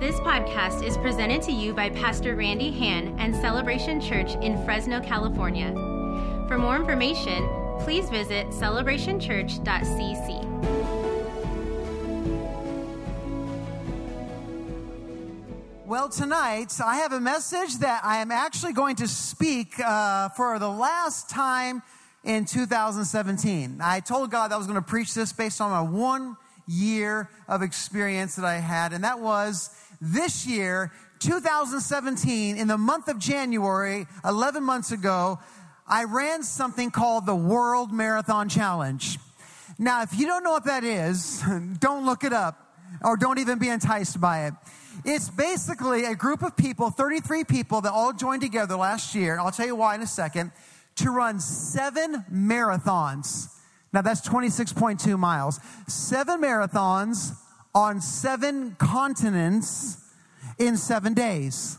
This podcast is presented to you by Pastor Randy Han and Celebration Church in Fresno, California. For more information, please visit celebrationchurch.cc. Well, tonight I have a message that I am actually going to speak uh, for the last time in 2017. I told God I was going to preach this based on my one year of experience that I had, and that was this year, 2017, in the month of January, 11 months ago, I ran something called the World Marathon Challenge. Now, if you don't know what that is, don't look it up or don't even be enticed by it. It's basically a group of people, 33 people that all joined together last year. I'll tell you why in a second to run seven marathons. Now that's 26.2 miles. Seven marathons on seven continents in seven days.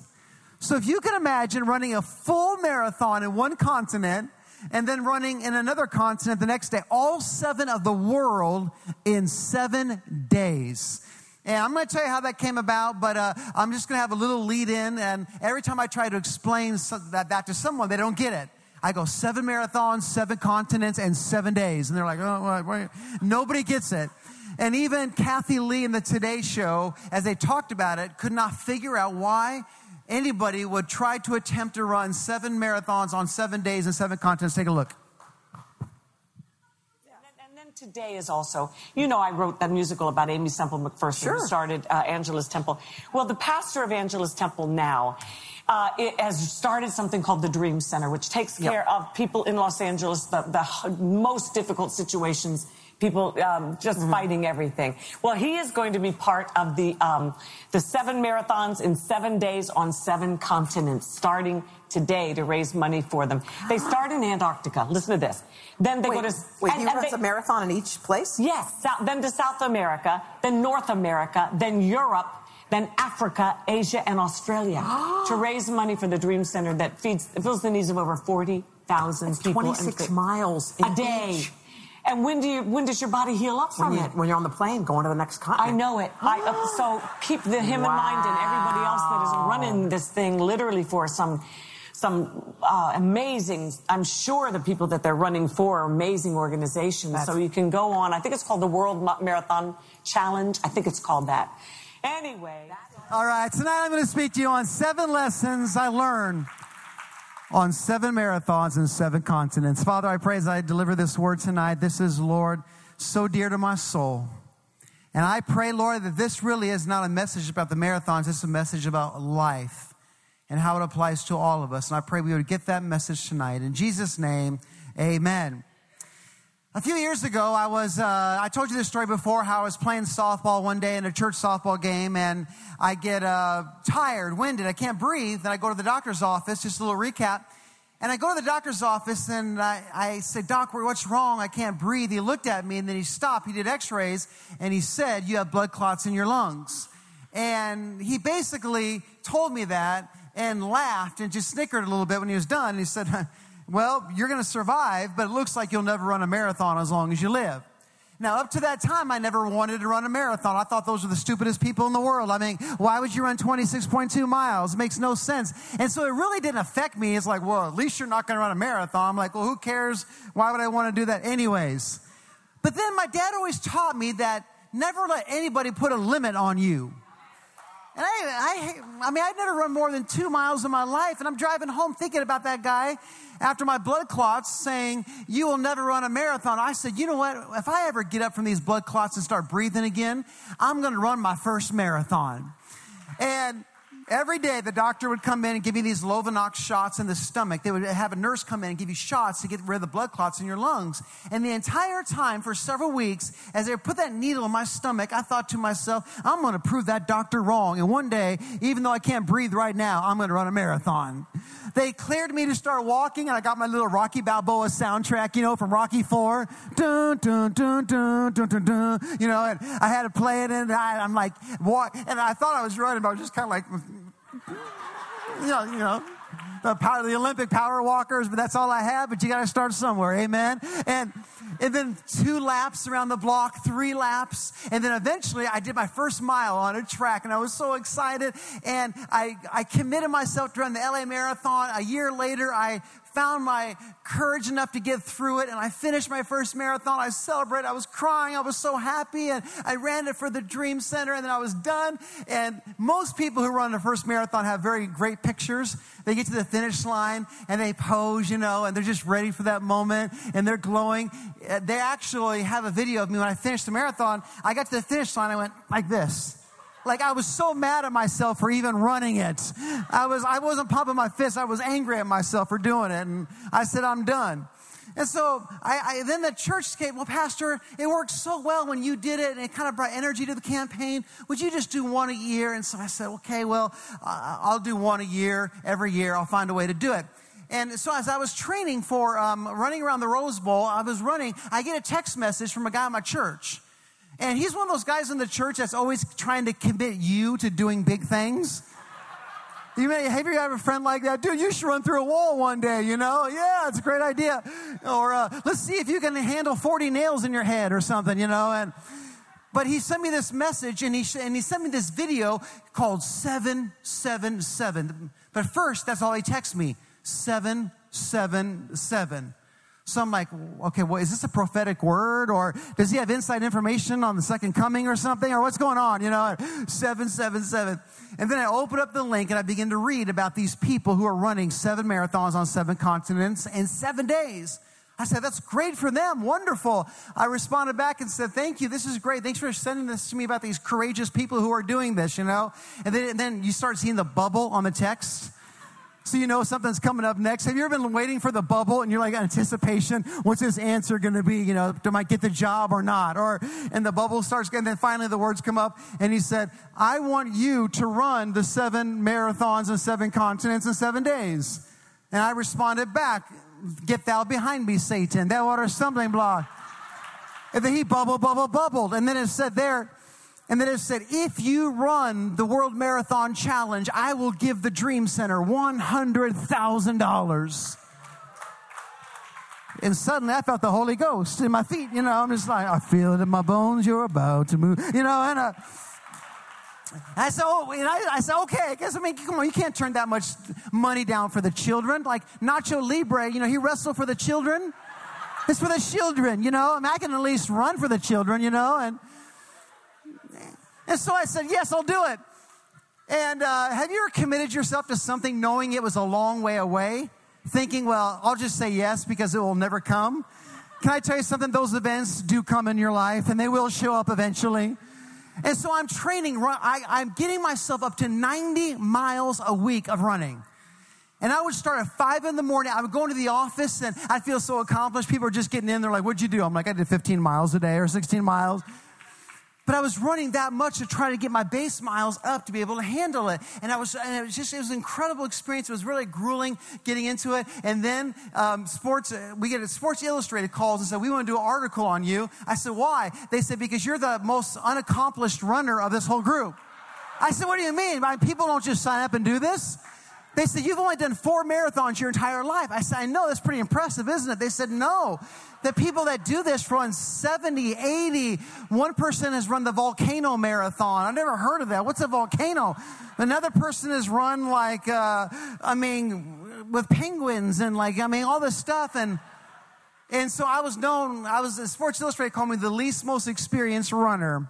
So if you can imagine running a full marathon in one continent and then running in another continent the next day, all seven of the world in seven days. And I'm going to tell you how that came about, but uh, I'm just going to have a little lead in. And every time I try to explain that, that to someone, they don't get it. I go seven marathons, seven continents, and seven days. And they're like, oh, wait. nobody gets it. And even Kathie Lee in the Today Show, as they talked about it, could not figure out why anybody would try to attempt to run seven marathons on seven days and seven continents. Take a look. And then today is also, you know, I wrote that musical about Aimee Semple McPherson, sure. who started uh, Angelus Temple. Well, the pastor of Angelus Temple now uh, it has started something called the Dream Center, which takes yep. care of people in Los Angeles, the, the most difficult situations, people um, just mm-hmm. fighting everything. Well, he is going to be part of the um, the seven marathons in seven days on seven continents, starting today to raise money for them. They start in Antarctica. Listen to this. Then they wait, go to wait. And, he runs they, a marathon in each place. Yes. Then to South America, then North America, then Europe then Africa, Asia, and Australia to raise money for the Dream Center that feeds fills the needs of over 40,000 people. 26 miles a day. Each. And when do you when does your body heal up from when you, it? When you're on the plane going to the next continent. I know it. I, uh, so keep the, him wow. in mind and everybody else that is running this thing literally for some some uh, amazing, I'm sure the people that they're running for are amazing organizations. That's so you can go on. I think it's called the World Marathon Challenge. I think it's called that. Anyway. All right, tonight I'm going to speak to you on seven lessons I learned on seven marathons and seven continents. Father, I pray as I deliver this word tonight, this is, Lord, so dear to my soul. And I pray, Lord, that this really is not a message about the marathons, it's a message about life and how it applies to all of us. And I pray we would get that message tonight. In Jesus' name, amen. A few years ago, I was, uh, I told you this story before, how I was playing softball one day in a church softball game and I get, uh, tired, winded, I can't breathe. And I go to the doctor's office, just a little recap. And I go to the doctor's office and I, I say, Doc, what's wrong? I can't breathe. He looked at me and then he stopped. He did x rays and he said, You have blood clots in your lungs. And he basically told me that and laughed and just snickered a little bit when he was done. And he said, well, you're going to survive, but it looks like you'll never run a marathon as long as you live. Now, up to that time, I never wanted to run a marathon. I thought those were the stupidest people in the world. I mean, why would you run 26.2 miles? It makes no sense. And so it really didn't affect me. It's like, well, at least you're not going to run a marathon. I'm like, well, who cares? Why would I want to do that anyways? But then my dad always taught me that never let anybody put a limit on you. And I, I, I mean, I'd never run more than two miles in my life. And I'm driving home thinking about that guy after my blood clots saying, You will never run a marathon. I said, You know what? If I ever get up from these blood clots and start breathing again, I'm going to run my first marathon. And Every day, the doctor would come in and give you these Lovenox shots in the stomach. They would have a nurse come in and give you shots to get rid of the blood clots in your lungs. And the entire time, for several weeks, as they put that needle in my stomach, I thought to myself, I'm going to prove that doctor wrong. And one day, even though I can't breathe right now, I'm going to run a marathon. They cleared me to start walking, and I got my little Rocky Balboa soundtrack, you know, from Rocky Four. Dun, dun, dun, dun, dun, dun, dun. You know, and I had to play it, and I, I'm like, walk, and I thought I was running, but I was just kind of like, you know, you know, the power, the Olympic power walkers, but that's all I have. But you got to start somewhere, amen. And and then two laps around the block, three laps. And then eventually I did my first mile on a track and I was so excited. And I, I committed myself to run the LA Marathon. A year later, I found my courage enough to get through it and I finished my first marathon. I celebrated. I was crying. I was so happy and I ran it for the Dream Center and then I was done. And most people who run the first marathon have very great pictures. They get to the finish line and they pose, you know, and they're just ready for that moment and they're glowing. Uh, they actually have a video of me when I finished the marathon. I got to the finish line. I went like this. Like I was so mad at myself for even running it. I was I wasn't pumping my fist. I was angry at myself for doing it, and I said I'm done. And so I, I, then the church came, well, Pastor, it worked so well when you did it and it kind of brought energy to the campaign. Would you just do one a year? And so I said, okay, well, uh, I'll do one a year every year. I'll find a way to do it. And so as I was training for um, running around the Rose Bowl, I was running, I get a text message from a guy at my church. And he's one of those guys in the church that's always trying to commit you to doing big things. You may, have you ever a friend like that? Dude, you should run through a wall one day, you know? Yeah, it's a great idea. Or uh, let's see if you can handle 40 nails in your head or something, you know? And but he sent me this message and he, and he sent me this video called 777. But first, that's all he texts me 777. So I'm like, okay, well, is this a prophetic word or does he have inside information on the second coming or something or what's going on? You know, 777. And then I open up the link and I begin to read about these people who are running seven marathons on seven continents in seven days. I said, that's great for them. Wonderful. I responded back and said, thank you. This is great. Thanks for sending this to me about these courageous people who are doing this, you know? And then, and then you start seeing the bubble on the text so you know something's coming up next. Have you ever been waiting for the bubble and you're like anticipation? What's this answer going to be? You know, do I get the job or not? Or and the bubble starts, and then finally the words come up, and he said, "I want you to run the seven marathons and seven continents in seven days." And I responded back, "Get thou behind me, Satan! Thou art a stumbling block." And then he bubbled, bubbled, bubbled, and then it said there and then it said, if you run the World Marathon Challenge, I will give the Dream Center $100,000. And suddenly I felt the Holy Ghost in my feet. You know, I'm just like, I feel it in my bones. You're about to move. You know, and uh, I said, oh, and I, I, said, okay, I guess, I mean, come on, you can't turn that much money down for the children. Like Nacho Libre, you know, he wrestled for the children. It's for the children, you know. I, mean, I can at least run for the children, you know. And and so I said, Yes, I'll do it. And uh, have you ever committed yourself to something knowing it was a long way away? Thinking, well, I'll just say yes because it will never come. Can I tell you something? Those events do come in your life and they will show up eventually. And so I'm training, I, am getting myself up to 90 miles a week of running. And I would start at five in the morning. I would go into the office and I'd feel so accomplished. People are just getting in. They're like, what'd you do? I'm like, I did 15 miles a day or 16 miles. But I was running that much to try to get my base miles up to be able to handle it. And I was, and it was just, it was an incredible experience. It was really grueling getting into it. And then um, sports, uh, we get a Sports Illustrated calls and said, we want to do an article on you. I said, why? They said, because you're the most unaccomplished runner of this whole group. I said, what do you mean? People don't just sign up and do this. They said, You've only done four marathons your entire life. I said, I know, that's pretty impressive, isn't it? They said, No. The people that do this run 70, 80. One person has run the volcano marathon. I've never heard of that. What's a volcano? Another person has run like, uh, I mean, with penguins and like, I mean, all this stuff. And, and so I was known, I was, Sports Illustrated called me the least most experienced runner.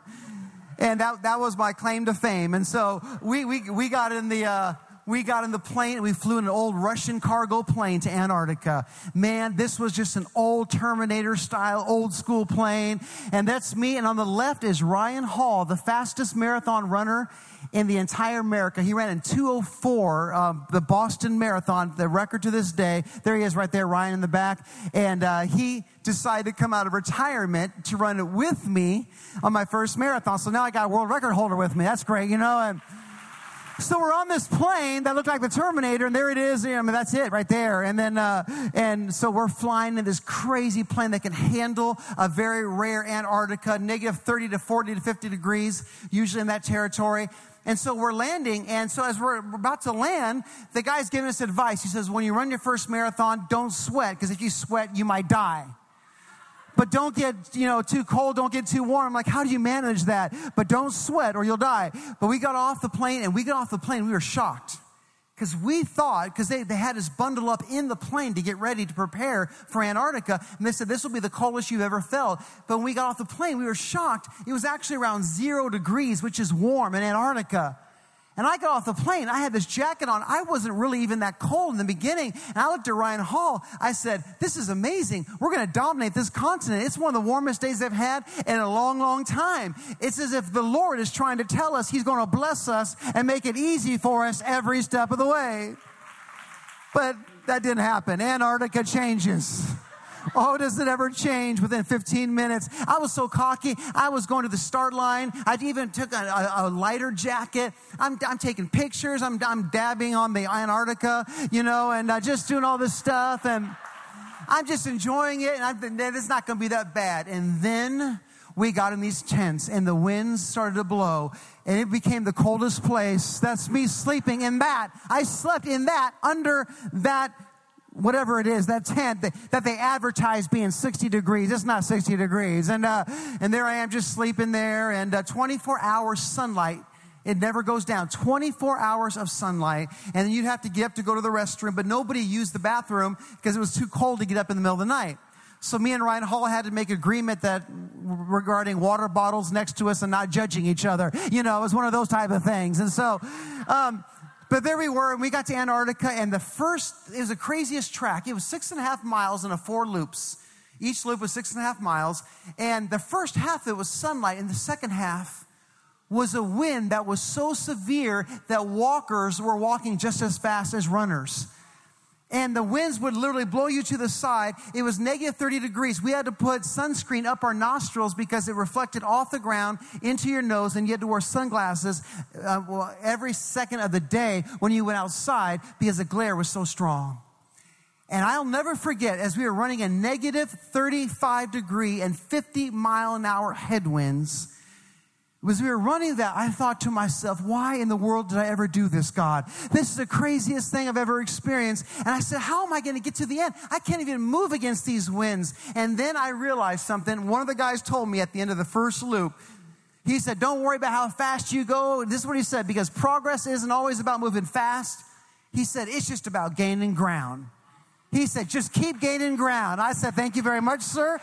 And that, that was my claim to fame. And so we, we, we got in the, uh, we got in the plane we flew in an old Russian cargo plane to Antarctica. Man, this was just an old Terminator style, old school plane. And that's me. And on the left is Ryan Hall, the fastest marathon runner in the entire America. He ran in 204, um, the Boston Marathon, the record to this day. There he is right there, Ryan in the back. And uh, he decided to come out of retirement to run it with me on my first marathon. So now I got a world record holder with me. That's great, you know. And, so we're on this plane that looked like the Terminator, and there it is. I mean, that's it right there. And then, uh, and so we're flying in this crazy plane that can handle a very rare Antarctica, negative 30 to 40 to 50 degrees, usually in that territory. And so we're landing. And so as we're about to land, the guy's giving us advice. He says, when you run your first marathon, don't sweat, because if you sweat, you might die. But don't get, you know, too cold, don't get too warm. Like, how do you manage that? But don't sweat or you'll die. But we got off the plane and we got off the plane, we were shocked. Because we thought, because they, they had us bundle up in the plane to get ready to prepare for Antarctica. And they said, this will be the coldest you've ever felt. But when we got off the plane, we were shocked. It was actually around zero degrees, which is warm in Antarctica. And I got off the plane. I had this jacket on. I wasn't really even that cold in the beginning. And I looked at Ryan Hall. I said, This is amazing. We're going to dominate this continent. It's one of the warmest days I've had in a long, long time. It's as if the Lord is trying to tell us He's going to bless us and make it easy for us every step of the way. But that didn't happen. Antarctica changes. Oh, does it ever change within 15 minutes? I was so cocky. I was going to the start line. I even took a, a, a lighter jacket. I'm, I'm taking pictures. I'm, I'm dabbing on the Antarctica, you know, and uh, just doing all this stuff. And I'm just enjoying it. And I'm, it's not going to be that bad. And then we got in these tents and the winds started to blow and it became the coldest place. That's me sleeping in that. I slept in that under that whatever it is, that tent that, that they advertise being 60 degrees. It's not 60 degrees. And, uh, and there I am just sleeping there and uh, 24 hours sunlight. It never goes down. 24 hours of sunlight. And then you'd have to get up to go to the restroom, but nobody used the bathroom because it was too cold to get up in the middle of the night. So me and Ryan Hall had to make agreement that regarding water bottles next to us and not judging each other. You know, it was one of those type of things. And so, um, but there we were, and we got to Antarctica, and the first, was the craziest track. It was six and a half miles in a four loops. Each loop was six and a half miles. And the first half, it was sunlight, and the second half was a wind that was so severe that walkers were walking just as fast as runners and the winds would literally blow you to the side. It was negative 30 degrees. We had to put sunscreen up our nostrils because it reflected off the ground into your nose, and you had to wear sunglasses uh, well, every second of the day when you went outside because the glare was so strong. And I'll never forget as we were running a negative 35 degree and 50 mile an hour headwinds as we were running that, I thought to myself, why in the world did I ever do this, God? This is the craziest thing I've ever experienced. And I said, how am I going to get to the end? I can't even move against these winds. And then I realized something. One of the guys told me at the end of the first loop, he said, don't worry about how fast you go. This is what he said, because progress isn't always about moving fast. He said, it's just about gaining ground. He said, just keep gaining ground. I said, thank you very much, sir.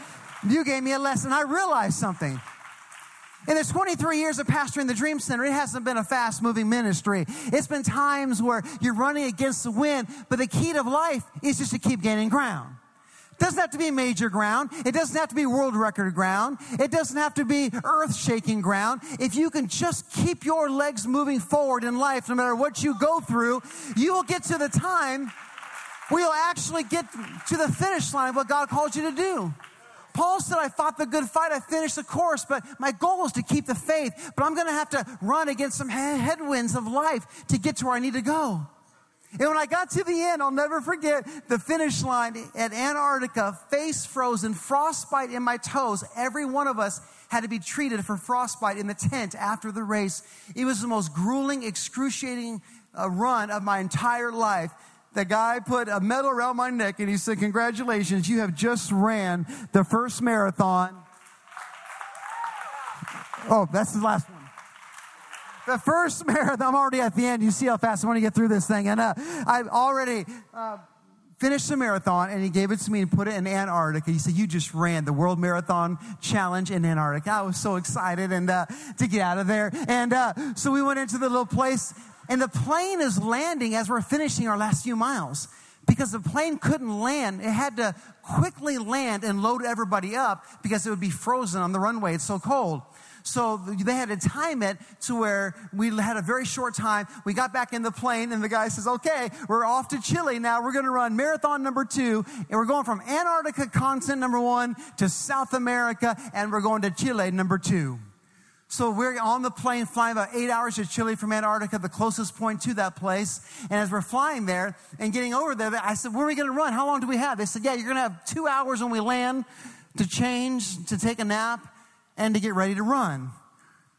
You gave me a lesson. I realized something. In the 23 years of pastoring the Dream Center, it hasn't been a fast moving ministry. It's been times where you're running against the wind, but the key to life is just to keep gaining ground. It doesn't have to be major ground. It doesn't have to be world record ground. It doesn't have to be earth shaking ground. If you can just keep your legs moving forward in life, no matter what you go through, you will get to the time where you'll actually get to the finish line of what God called you to do. Paul said, I fought the good fight, I finished the course, but my goal is to keep the faith. But I'm going to have to run against some headwinds of life to get to where I need to go. And when I got to the end, I'll never forget the finish line at Antarctica, face frozen, frostbite in my toes. Every one of us had to be treated for frostbite in the tent after the race. It was the most grueling, excruciating uh, run of my entire life the guy put a medal around my neck and he said, Congratulations, you have just ran the first marathon. Oh, that's the last one. The first marathon, I'm already at the end. You see how fast I want to get through this thing. And uh, I've already uh, finished the marathon, and he gave it to me and put it in Antarctica. He said, You just ran the World Marathon Challenge in Antarctica. I was so excited and uh, to get out of there. And uh, so we went into the little place and the plane is landing as we're finishing our last few miles because the plane couldn't land. It had to quickly land and load everybody up because it would be frozen on the runway. It's so cold. So they had to time it to where we had a very short time. We got back in the plane and the guy says, okay, we're off to Chile now. We're going to run marathon number two. And we're going from Antarctica continent number one to South America and we're going to Chile number two. So we're on the plane flying about eight hours to Chile from Antarctica, the closest point to that place. And as we're flying there and getting over there, I said, where are we going to run? How long do we have? They said, yeah, you're going to have two hours when we land to change, to take a nap, and to get ready to run.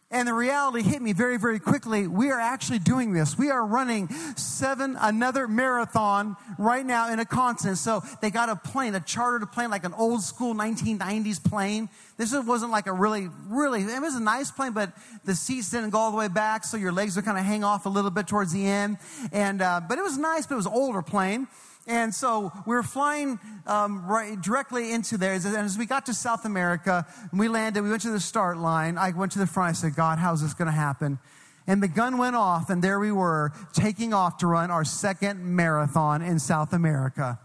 And the reality hit me very, very quickly. We are actually doing this. We are running seven, another marathon right now in a continent. So they got a plane, a chartered plane, like an old school 1990s plane. This wasn't like a really, really, it was a nice plane, but the seats didn't go all the way back. So your legs would kind of hang off a little bit towards the end. And, uh, but it was nice, but it was an older plane. And so we were flying um, right directly into there. And as we got to South America, we landed, we went to the start line. I went to the front. I said, God, how's this going to happen? And the gun went off, and there we were taking off to run our second marathon in South America.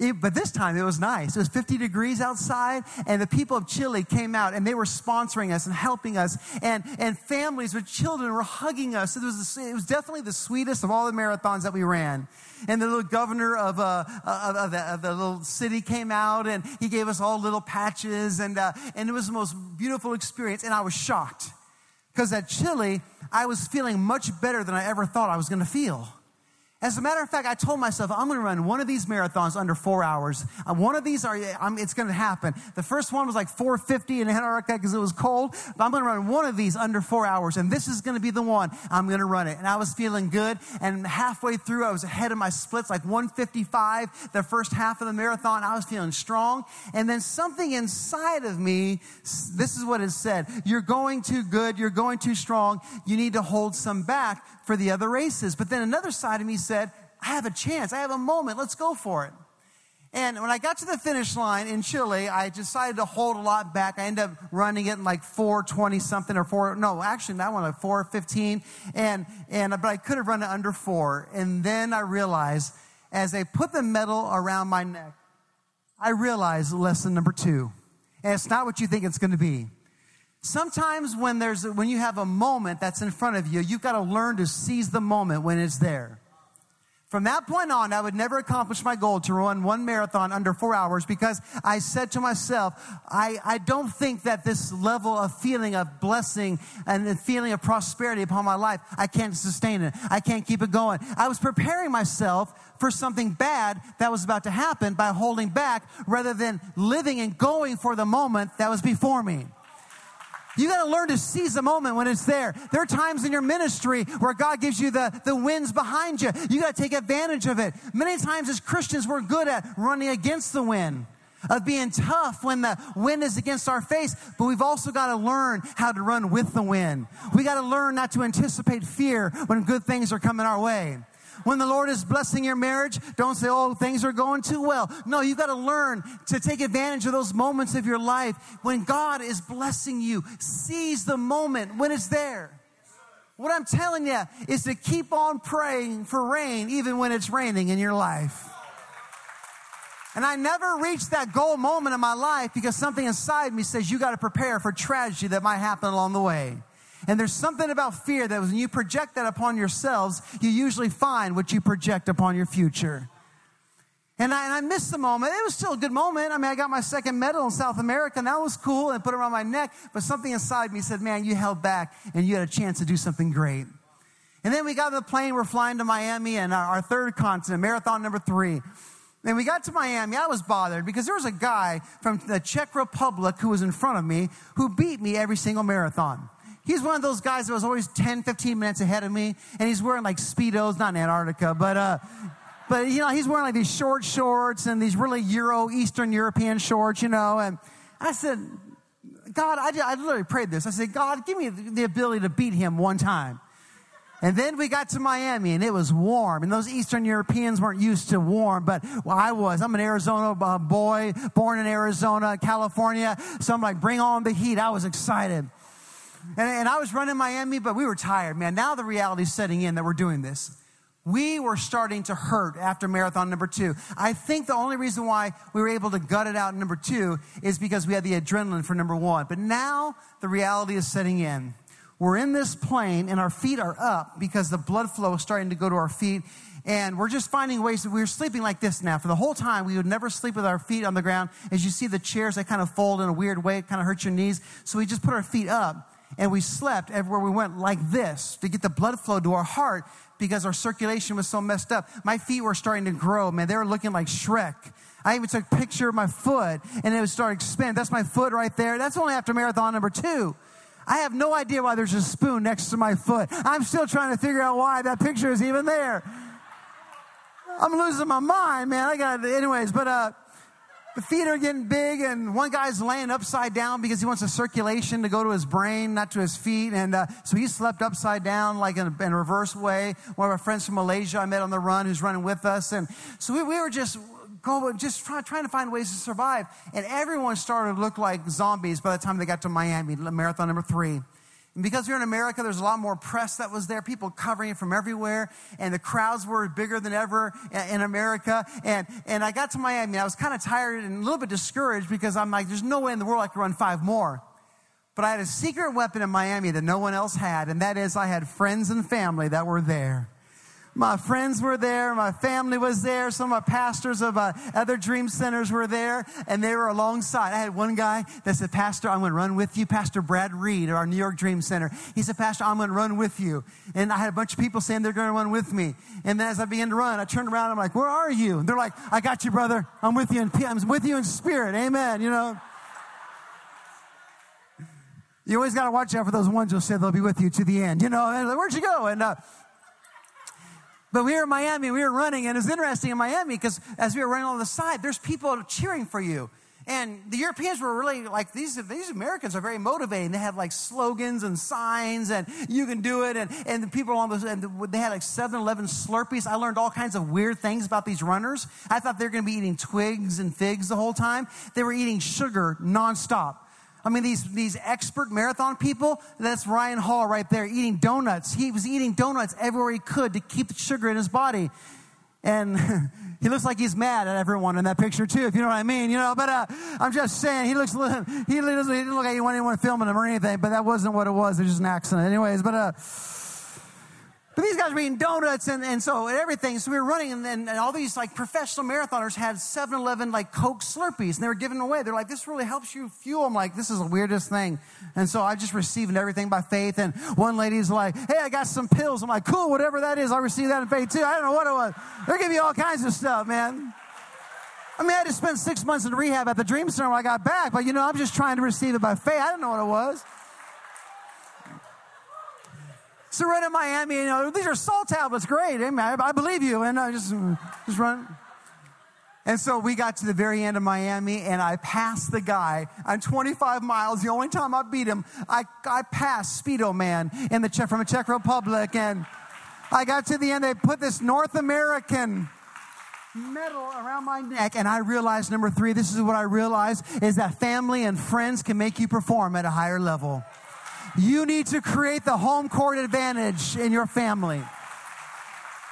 But this time it was nice. It was 50 degrees outside, and the people of Chile came out and they were sponsoring us and helping us, and, and families with children were hugging us. It was, it was definitely the sweetest of all the marathons that we ran. And the little governor of, uh, of, of, the, of the, little city came out and he gave us all little patches, and, uh, and it was the most beautiful experience. And I was shocked because at Chile, I was feeling much better than I ever thought I was going to feel. As a matter of fact, I told myself I'm going to run one of these marathons under four hours. Uh, one of these are, I'm, it's going to happen. The first one was like 450 in Antarctica because it was cold. But I'm going to run one of these under four hours, and this is going to be the one I'm going to run it. And I was feeling good. And halfway through, I was ahead of my splits, like 155. The first half of the marathon, I was feeling strong. And then something inside of me, this is what it said: You're going too good. You're going too strong. You need to hold some back for the other races. But then another side of me said, I have a chance. I have a moment. Let's go for it. And when I got to the finish line in Chile, I decided to hold a lot back. I ended up running it in like 420 something or four, no, actually that one like 415. And, and, but I could have run it under four. And then I realized as they put the medal around my neck, I realized lesson number two. And it's not what you think it's going to be. Sometimes when there's when you have a moment that's in front of you, you've got to learn to seize the moment when it's there. From that point on, I would never accomplish my goal to run one marathon under four hours because I said to myself, I, I don't think that this level of feeling of blessing and the feeling of prosperity upon my life, I can't sustain it. I can't keep it going. I was preparing myself for something bad that was about to happen by holding back rather than living and going for the moment that was before me. You got to learn to seize the moment when it's there. There are times in your ministry where God gives you the, the winds behind you. You got to take advantage of it. Many times as Christians, we're good at running against the wind, of being tough when the wind is against our face, but we've also got to learn how to run with the wind. We got to learn not to anticipate fear when good things are coming our way. When the Lord is blessing your marriage, don't say, oh, things are going too well. No, you've got to learn to take advantage of those moments of your life. When God is blessing you, seize the moment when it's there. What I'm telling you is to keep on praying for rain even when it's raining in your life. And I never reached that goal moment in my life because something inside me says you got to prepare for tragedy that might happen along the way. And there's something about fear that when you project that upon yourselves, you usually find what you project upon your future. And I, and I missed the moment. It was still a good moment. I mean, I got my second medal in South America, and that was cool, and put it around my neck. But something inside me said, man, you held back, and you had a chance to do something great. And then we got on the plane, we're flying to Miami, and our, our third continent, marathon number three. And we got to Miami, I was bothered because there was a guy from the Czech Republic who was in front of me who beat me every single marathon. He's one of those guys that was always 10, 15 minutes ahead of me, and he's wearing like Speedos, not in Antarctica, but, uh, but you know, he's wearing like these short shorts and these really Euro, Eastern European shorts, you know. And I said, God, I, I literally prayed this. I said, God, give me the ability to beat him one time. And then we got to Miami and it was warm. And those Eastern Europeans weren't used to warm, but well, I was. I'm an Arizona uh, boy, born in Arizona, California. So I'm like, bring on the heat. I was excited. And, and I was running Miami, but we were tired, man. Now the reality is setting in that we're doing this. We were starting to hurt after marathon number two. I think the only reason why we were able to gut it out in number two is because we had the adrenaline for number one. But now the reality is setting in. We're in this plane and our feet are up because the blood flow is starting to go to our feet. And we're just finding ways that we're sleeping like this now. For the whole time, we would never sleep with our feet on the ground. As you see the chairs, they kind of fold in a weird way. It kind of hurts your knees. So we just put our feet up and we slept everywhere we went like this to get the blood flow to our heart because our circulation was so messed up. My feet were starting to grow, man. They were looking like Shrek. I even took a picture of my foot and it was starting to expand. That's my foot right there. That's only after marathon number two. I have no idea why there's a spoon next to my foot. I'm still trying to figure out why that picture is even there. I'm losing my mind, man. I got, anyways, but, uh, the feet are getting big, and one guy's laying upside down because he wants a circulation to go to his brain, not to his feet. And uh, so he slept upside down, like in a, in a, reverse way. One of our friends from Malaysia I met on the run who's running with us. And so we, we were just going, just try, trying to find ways to survive. And everyone started to look like zombies by the time they got to Miami, marathon number three. And because we are in America, there's a lot more press that was there, people covering it from everywhere, and the crowds were bigger than ever in America. And, and I got to Miami, I was kind of tired and a little bit discouraged because I'm like, there's no way in the world I could run five more. But I had a secret weapon in Miami that no one else had, and that is I had friends and family that were there. My friends were there. My family was there. Some of my pastors of uh, other dream centers were there, and they were alongside. I had one guy that said, Pastor, I'm going to run with you. Pastor Brad Reed of our New York Dream Center. He said, Pastor, I'm going to run with you. And I had a bunch of people saying they're going to run with me. And then as I began to run, I turned around. I'm like, Where are you? And they're like, I got you, brother. I'm with you in, I'm with you in spirit. Amen. You know? You always got to watch out for those ones who say they'll be with you to the end. You know, where'd you go? And, uh, but we were in Miami, we were running, and it was interesting in Miami because as we were running on the side, there's people cheering for you. And the Europeans were really like, these, these Americans are very motivating. They have like slogans and signs, and you can do it. And, and the people on the, and they had like 7 Eleven Slurpees. I learned all kinds of weird things about these runners. I thought they were going to be eating twigs and figs the whole time. They were eating sugar nonstop. I mean, these, these expert marathon people, that's Ryan Hall right there eating donuts. He was eating donuts everywhere he could to keep the sugar in his body. And he looks like he's mad at everyone in that picture too, if you know what I mean, you know. But uh, I'm just saying, he looks, he doesn't, he didn't look like he wanted anyone filming him or anything, but that wasn't what it was. It was just an accident. Anyways, but uh, but these guys were eating donuts and, and so and everything. So we were running and, and, and all these like professional marathoners had 7-Eleven like Coke Slurpees and they were giving them away. They're like, this really helps you fuel. I'm like, this is the weirdest thing. And so I just received everything by faith. And one lady's like, hey, I got some pills. I'm like, cool, whatever that is. I received that in faith too. I don't know what it was. They're giving you all kinds of stuff, man. I mean, I had to spend six months in rehab at the Dream Center when I got back, but you know, I'm just trying to receive it by faith. I didn't know what it was. In Miami, you know, these are salt tablets. Great. I believe you. And I just, just run. And so we got to the very end of Miami and I passed the guy on 25 miles. The only time I beat him, I, I passed Speedo Man in the Czech, from the Czech Republic. And I got to the end. They put this North American medal around my neck. And I realized, number three, this is what I realized, is that family and friends can make you perform at a higher level. You need to create the home court advantage in your family.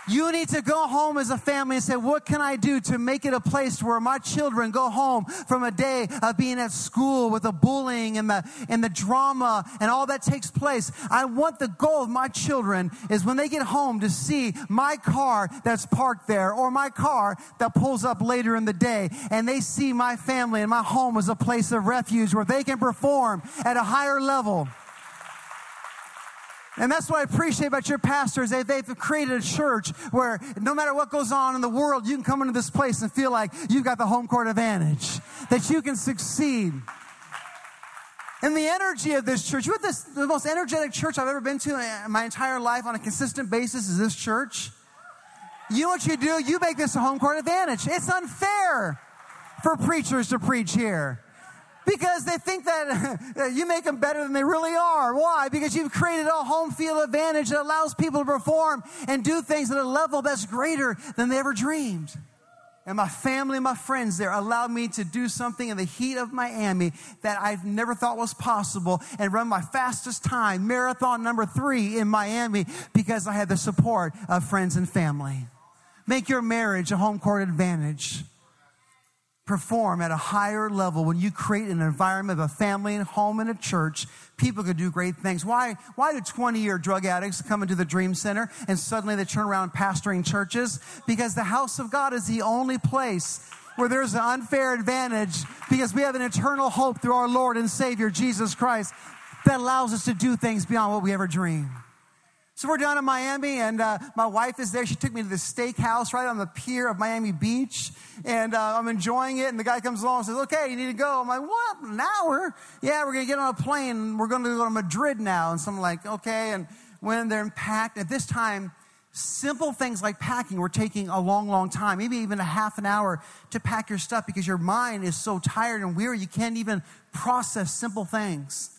You need to go home as a family and say, what can I do to make it a place where my children go home from a day of being at school with the bullying and the, and the drama and all that takes place. I want the goal of my children is when they get home to see my car that's parked there or my car that pulls up later in the day and they see my family and my home as a place of refuge where they can perform at a higher level. And that's what I appreciate about your pastors. They, they've created a church where no matter what goes on in the world, you can come into this place and feel like you've got the home court advantage, that you can succeed. And the energy of this church, you know this, the most energetic church I've ever been to in my entire life on a consistent basis is this church. You know what you do? You make this a home court advantage. It's unfair for preachers to preach here because they think that you make them better than they really are. Why? Because you've created a home field advantage that allows people to perform and do things at a level that's greater than they ever dreamed. And my family, and my friends there allowed me to do something in the heat of Miami that I've never thought was possible and run my fastest time, marathon number three in Miami, because I had the support of friends and family. Make your marriage a home court advantage perform at a higher level, when you create an environment of a family and home and a church, people can do great things. Why, why do 20 year drug addicts come into the Dream Center and suddenly they turn around pastoring churches? Because the house of God is the only place where there's an unfair advantage because we have an eternal hope through our Lord and Savior, Jesus Christ, that allows us to do things beyond what we ever dreamed. So we're down in Miami, and uh, my wife is there. She took me to the steakhouse right on the pier of Miami Beach, and uh, I'm enjoying it. And the guy comes along and says, "Okay, you need to go." I'm like, "What? An hour? Yeah, we're gonna get on a plane. We're gonna go to Madrid now." And so I'm like, "Okay." And when they're packed. At this time, simple things like packing were taking a long, long time, maybe even a half an hour to pack your stuff because your mind is so tired and weary you can't even process simple things.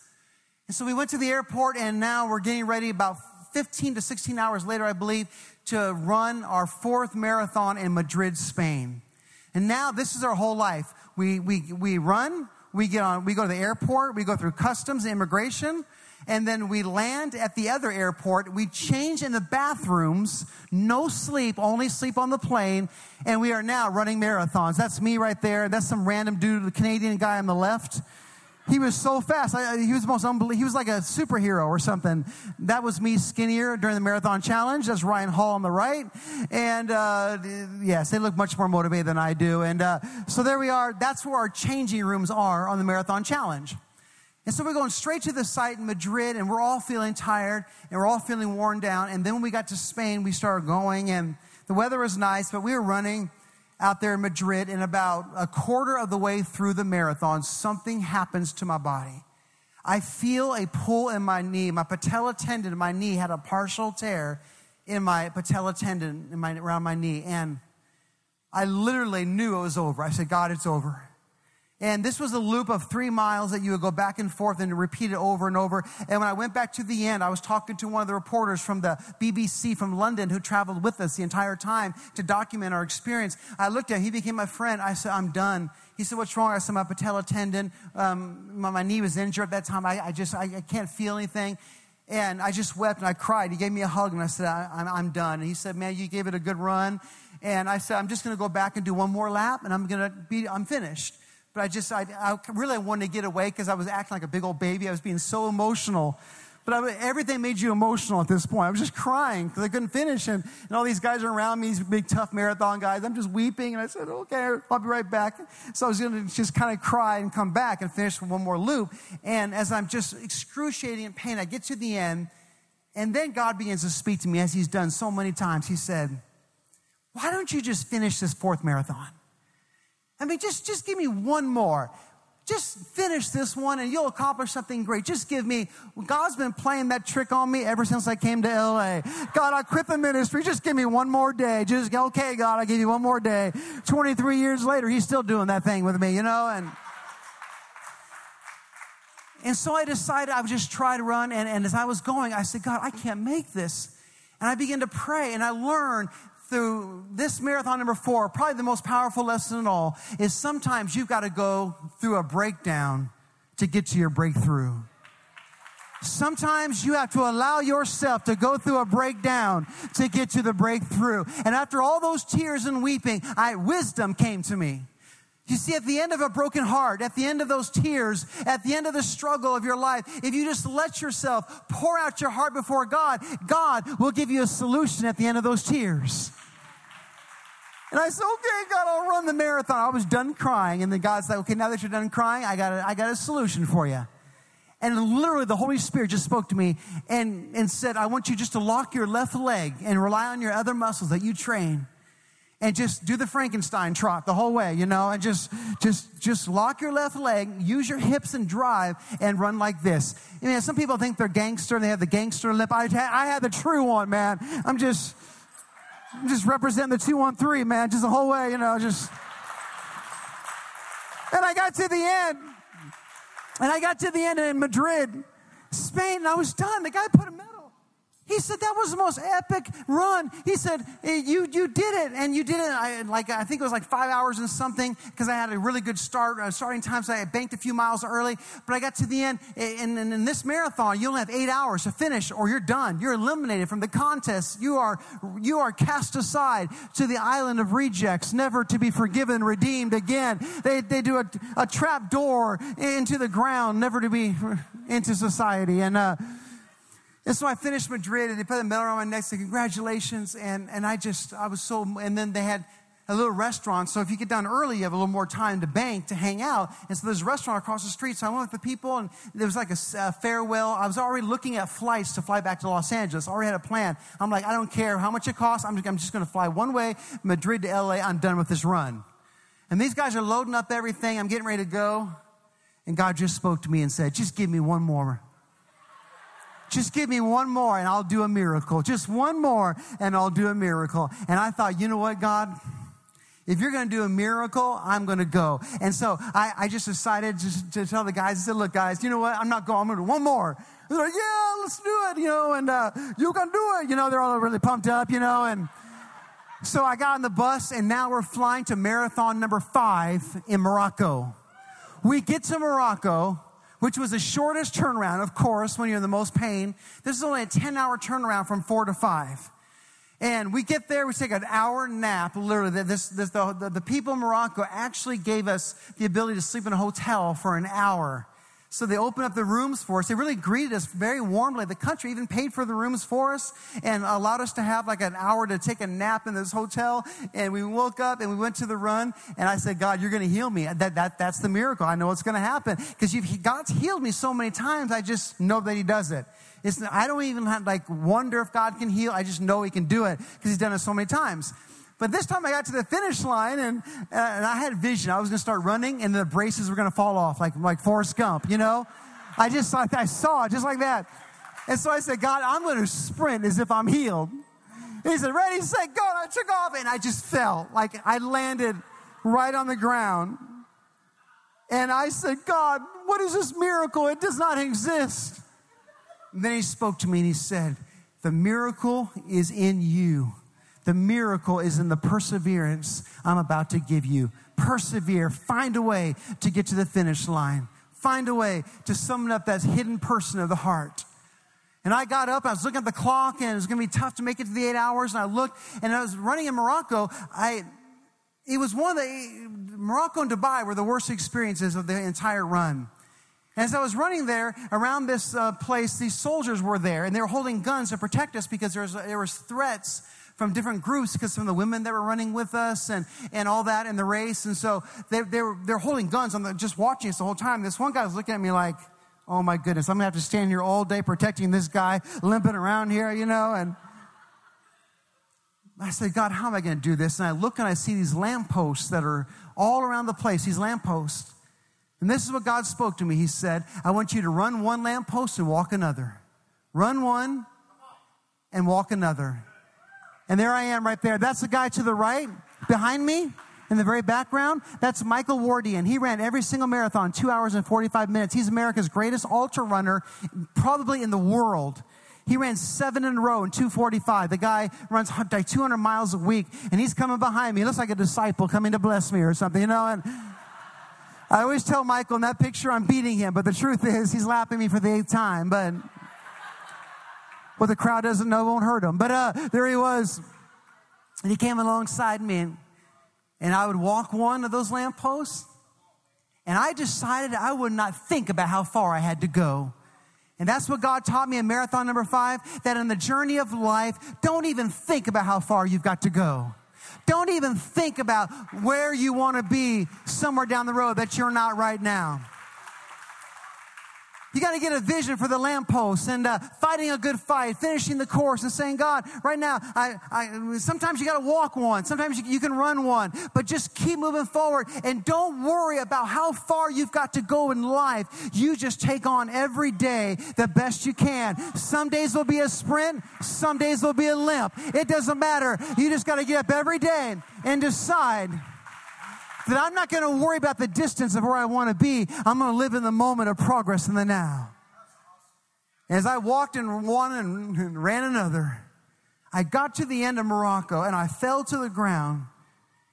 And so we went to the airport, and now we're getting ready about 15 to 16 hours later, I believe, to run our fourth marathon in Madrid, Spain. And now this is our whole life. We, we, we run, we get on, we go to the airport, we go through customs, immigration, and then we land at the other airport. We change in the bathrooms, no sleep, only sleep on the plane, and we are now running marathons. That's me right there. That's some random dude, the Canadian guy on the left. He was so fast. I, he was most unbelievable. He was like a superhero or something. That was me skinnier during the marathon challenge. That's Ryan Hall on the right. And uh, yes, they look much more motivated than I do. And uh, so there we are. That's where our changing rooms are on the marathon challenge. And so we're going straight to the site in Madrid, and we're all feeling tired and we're all feeling worn down. And then when we got to Spain, we started going, and the weather was nice, but we were running out there in Madrid, and about a quarter of the way through the marathon, something happens to my body. I feel a pull in my knee. My patella tendon my knee had a partial tear in my patella tendon my, around my knee. And I literally knew it was over. I said, God, it's over. And this was a loop of three miles that you would go back and forth and repeat it over and over. And when I went back to the end, I was talking to one of the reporters from the BBC from London who traveled with us the entire time to document our experience. I looked at him, he became my friend. I said, I'm done. He said, What's wrong? I said, My patella tendon, um, my, my, knee was injured at that time. I, I just, I, I, can't feel anything. And I just wept and I cried. He gave me a hug and I said, I, I'm, I'm done. And he said, Man, you gave it a good run. And I said, I'm just going to go back and do one more lap and I'm going to be, I'm finished. But I just, I, I really wanted to get away because I was acting like a big old baby. I was being so emotional. But I, everything made you emotional at this point. I was just crying because I couldn't finish. And, and all these guys are around me, these big, tough marathon guys. I'm just weeping. And I said, okay, I'll be right back. So I was going to just kind of cry and come back and finish one more loop. And as I'm just excruciating in pain, I get to the end. And then God begins to speak to me as he's done so many times. He said, why don't you just finish this fourth marathon? I mean, just, just give me one more. Just finish this one and you'll accomplish something great. Just give me, God's been playing that trick on me ever since I came to LA. God, I quit the ministry. Just give me one more day. Just, okay, God, I'll give you one more day. 23 years later, He's still doing that thing with me, you know? And, and so I decided I would just try to run. And, and as I was going, I said, God, I can't make this. And I began to pray and I learned through this marathon number four, probably the most powerful lesson in all is sometimes you've got to go through a breakdown to get to your breakthrough. Sometimes you have to allow yourself to go through a breakdown to get to the breakthrough. And after all those tears and weeping, I, wisdom came to me. You see, at the end of a broken heart, at the end of those tears, at the end of the struggle of your life, if you just let yourself pour out your heart before God, God will give you a solution at the end of those tears. And I said, okay, God, I'll run the marathon. I was done crying. And then God's like, okay, now that you're done crying, I got a, I got a solution for you. And literally the Holy Spirit just spoke to me and, and said, I want you just to lock your left leg and rely on your other muscles that you train and just do the Frankenstein trot the whole way, you know, and just, just, just lock your left leg, use your hips and drive and run like this. I mean, some people think they're gangster and they have the gangster lip. I, I had the true one, man. I'm just, I'm just representing the 213, man, just the whole way, you know, just. And I got to the end. And I got to the end in Madrid, Spain, and I was done. The guy put a medal he said that was the most epic run. He said you you did it, and you did it. I, like I think it was like five hours and something because I had a really good start uh, starting time, so I banked a few miles early. But I got to the end, and, and in this marathon, you only have eight hours to finish, or you're done. You're eliminated from the contest. You are you are cast aside to the island of rejects, never to be forgiven, redeemed again. They they do a, a trap door into the ground, never to be into society, and. Uh, and so I finished Madrid and they put a medal on my neck, and said, congratulations. And, and I just, I was so, and then they had a little restaurant. So if you get down early, you have a little more time to bank, to hang out. And so there's a restaurant across the street. So I went with the people and there was like a, a farewell. I was already looking at flights to fly back to Los Angeles. I already had a plan. I'm like, I don't care how much it costs. I'm just, I'm just going to fly one way, Madrid to LA. I'm done with this run. And these guys are loading up everything. I'm getting ready to go. And God just spoke to me and said, just give me one more. Just give me one more and I'll do a miracle. Just one more and I'll do a miracle. And I thought, you know what, God? If you're going to do a miracle, I'm going to go. And so I, I just decided to, to, tell the guys, I said, look, guys, you know what? I'm not going. I'm going to do one more. They're like, yeah, let's do it, you know, and uh, you can do it. You know, they're all really pumped up, you know, and so I got on the bus and now we're flying to marathon number five in Morocco. We get to Morocco which was the shortest turnaround, of course, when you're in the most pain. This is only a 10 hour turnaround from four to five. And we get there, we take an hour nap, literally. This, this, the, the, the people in Morocco actually gave us the ability to sleep in a hotel for an hour. So they opened up the rooms for us. They really greeted us very warmly. The country even paid for the rooms for us and allowed us to have like an hour to take a nap in this hotel. And we woke up and we went to the run. And I said, God, you're going to heal me. That, that, that's the miracle. I know what's going to happen because God's healed me so many times. I just know that He does it. It's, I don't even have, like wonder if God can heal. I just know He can do it because He's done it so many times. But this time I got to the finish line and, and I had vision. I was going to start running and the braces were going to fall off like, like Forrest Gump, you know? I just thought, I saw it just like that. And so I said, God, I'm going to sprint as if I'm healed. he said, ready, set, go. And I took off and I just fell. Like I landed right on the ground. And I said, God, what is this miracle? It does not exist. And then he spoke to me and he said, the miracle is in you. The miracle is in the perseverance I'm about to give you. Persevere. Find a way to get to the finish line. Find a way to summon up that hidden person of the heart. And I got up, I was looking at the clock, and it was going to be tough to make it to the eight hours. And I looked, and I was running in Morocco. I, it was one of the, Morocco and Dubai were the worst experiences of the entire run. As I was running there around this uh, place, these soldiers were there, and they were holding guns to protect us because there was, there was threats from different groups because some of the women that were running with us and, and all that in the race. And so they, they were, they're holding guns on the, just watching us the whole time. This one guy was looking at me like, oh my goodness, I'm going to have to stand here all day protecting this guy limping around here, you know, and I said, God, how am I going to do this? And I look and I see these lampposts that are all around the place, these lampposts. And this is what God spoke to me. He said, I want you to run one lamppost and walk another. Run one and walk another. And there I am right there. That's the guy to the right behind me in the very background. That's Michael Wardian. He ran every single marathon, two hours and 45 minutes. He's America's greatest ultra runner, probably in the world. He ran seven in a row in 245. The guy runs like 200 miles a week, and he's coming behind me. He looks like a disciple coming to bless me or something, you know? And I always tell Michael in that picture I'm beating him, but the truth is he's lapping me for the eighth time. But what the crowd doesn't know won't hurt him. But uh, there he was. And he came alongside me, and, and I would walk one of those lampposts. And I decided I would not think about how far I had to go. And that's what God taught me in marathon number five that in the journey of life, don't even think about how far you've got to go. Don't even think about where you want to be somewhere down the road that you're not right now. You got to get a vision for the lamppost and uh, fighting a good fight, finishing the course, and saying, God, right now, I, I, sometimes you got to walk one, sometimes you, you, can run one, but just keep moving forward and don't worry about how far you've got to go in life. You just take on every day the best you can. Some days will be a sprint, some days will be a limp. It doesn't matter. You just got to get up every day and decide that I'm not going to worry about the distance of where I want to be. I'm going to live in the moment of progress in the now. As I walked in one and ran another, I got to the end of Morocco and I fell to the ground.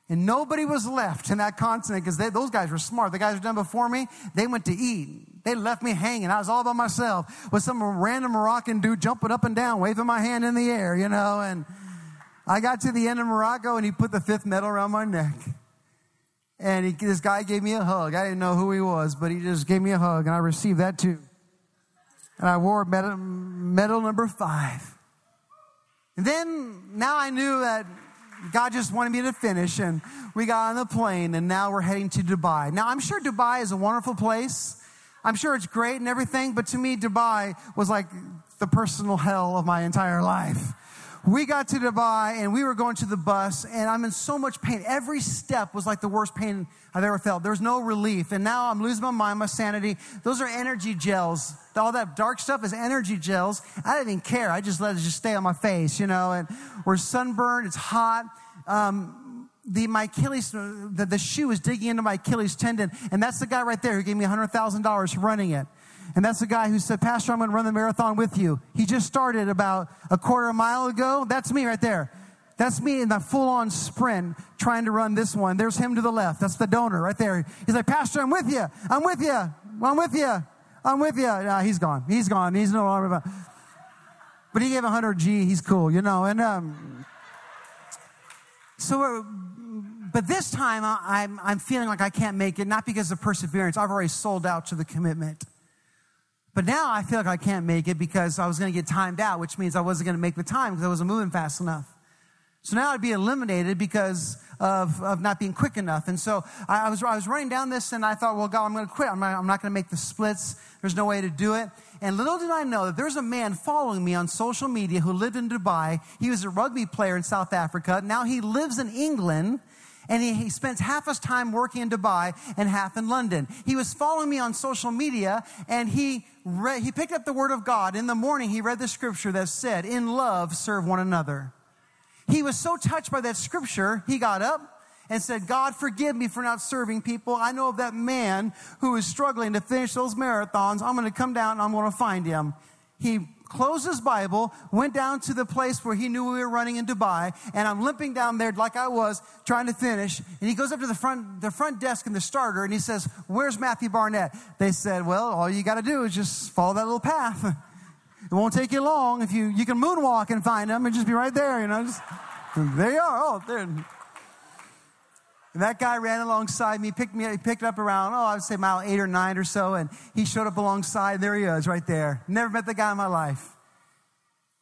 And nobody was left in that continent because those guys were smart. The guys who done before me, they went to eat. They left me hanging. I was all by myself with some random Moroccan dude jumping up and down, waving my hand in the air, you know. And I got to the end of Morocco and he put the fifth medal around my neck. And he, this guy gave me a hug. I didn't know who he was, but he just gave me a hug, and I received that too. And I wore medal, medal number five. And then now I knew that God just wanted me to finish, and we got on the plane, and now we're heading to Dubai. Now, I'm sure Dubai is a wonderful place. I'm sure it's great and everything, but to me, Dubai was like the personal hell of my entire life. We got to Dubai and we were going to the bus, and I'm in so much pain. Every step was like the worst pain I've ever felt. There was no relief. And now I'm losing my mind, my sanity. Those are energy gels. All that dark stuff is energy gels. I didn't even care. I just let it just stay on my face, you know, and we're sunburned. It's hot. Um, the my Achilles, the, the shoe is digging into my Achilles tendon, and that's the guy right there who gave me $100,000 for running it. And that's the guy who said, Pastor, I'm going to run the marathon with you. He just started about a quarter of a mile ago. That's me right there. That's me in the full on sprint trying to run this one. There's him to the left. That's the donor right there. He's like, Pastor, I'm with you. I'm with you. I'm with you. I'm with you. Nah, he's gone. He's gone. He's no longer about. But he gave 100 G. He's cool, you know. And um, so, uh, but this time I'm, I'm feeling like I can't make it, not because of perseverance. I've already sold out to the commitment. But now I feel like I can't make it because I was going to get timed out, which means I wasn't going to make the time because I wasn't moving fast enough. So now I'd be eliminated because of, of not being quick enough. And so I, I was, I was running down this and I thought, well, God, I'm going to quit. I'm not, I'm not going to make the splits. There's no way to do it. And little did I know that there's a man following me on social media who lived in Dubai. He was a rugby player in South Africa. Now he lives in England and he, he spends half his time working in Dubai and half in London. He was following me on social media and he read, he picked up the word of God. In the morning, he read the scripture that said, in love, serve one another. He was so touched by that scripture, he got up and said, God, forgive me for not serving people. I know of that man who is struggling to finish those marathons. I'm going to come down and I'm going to find him. He closed his Bible, went down to the place where he knew we were running in Dubai, and I'm limping down there like I was trying to finish. And he goes up to the front, the front desk and the starter, and he says, "Where's Matthew Barnett?" They said, "Well, all you got to do is just follow that little path. It won't take you long. If you you can moonwalk and find him, and just be right there. You know, just, there you are. Oh, there." And that guy ran alongside me, picked me up, he picked up around, oh, I would say mile eight or nine or so, and he showed up alongside. There he is, right there. Never met the guy in my life.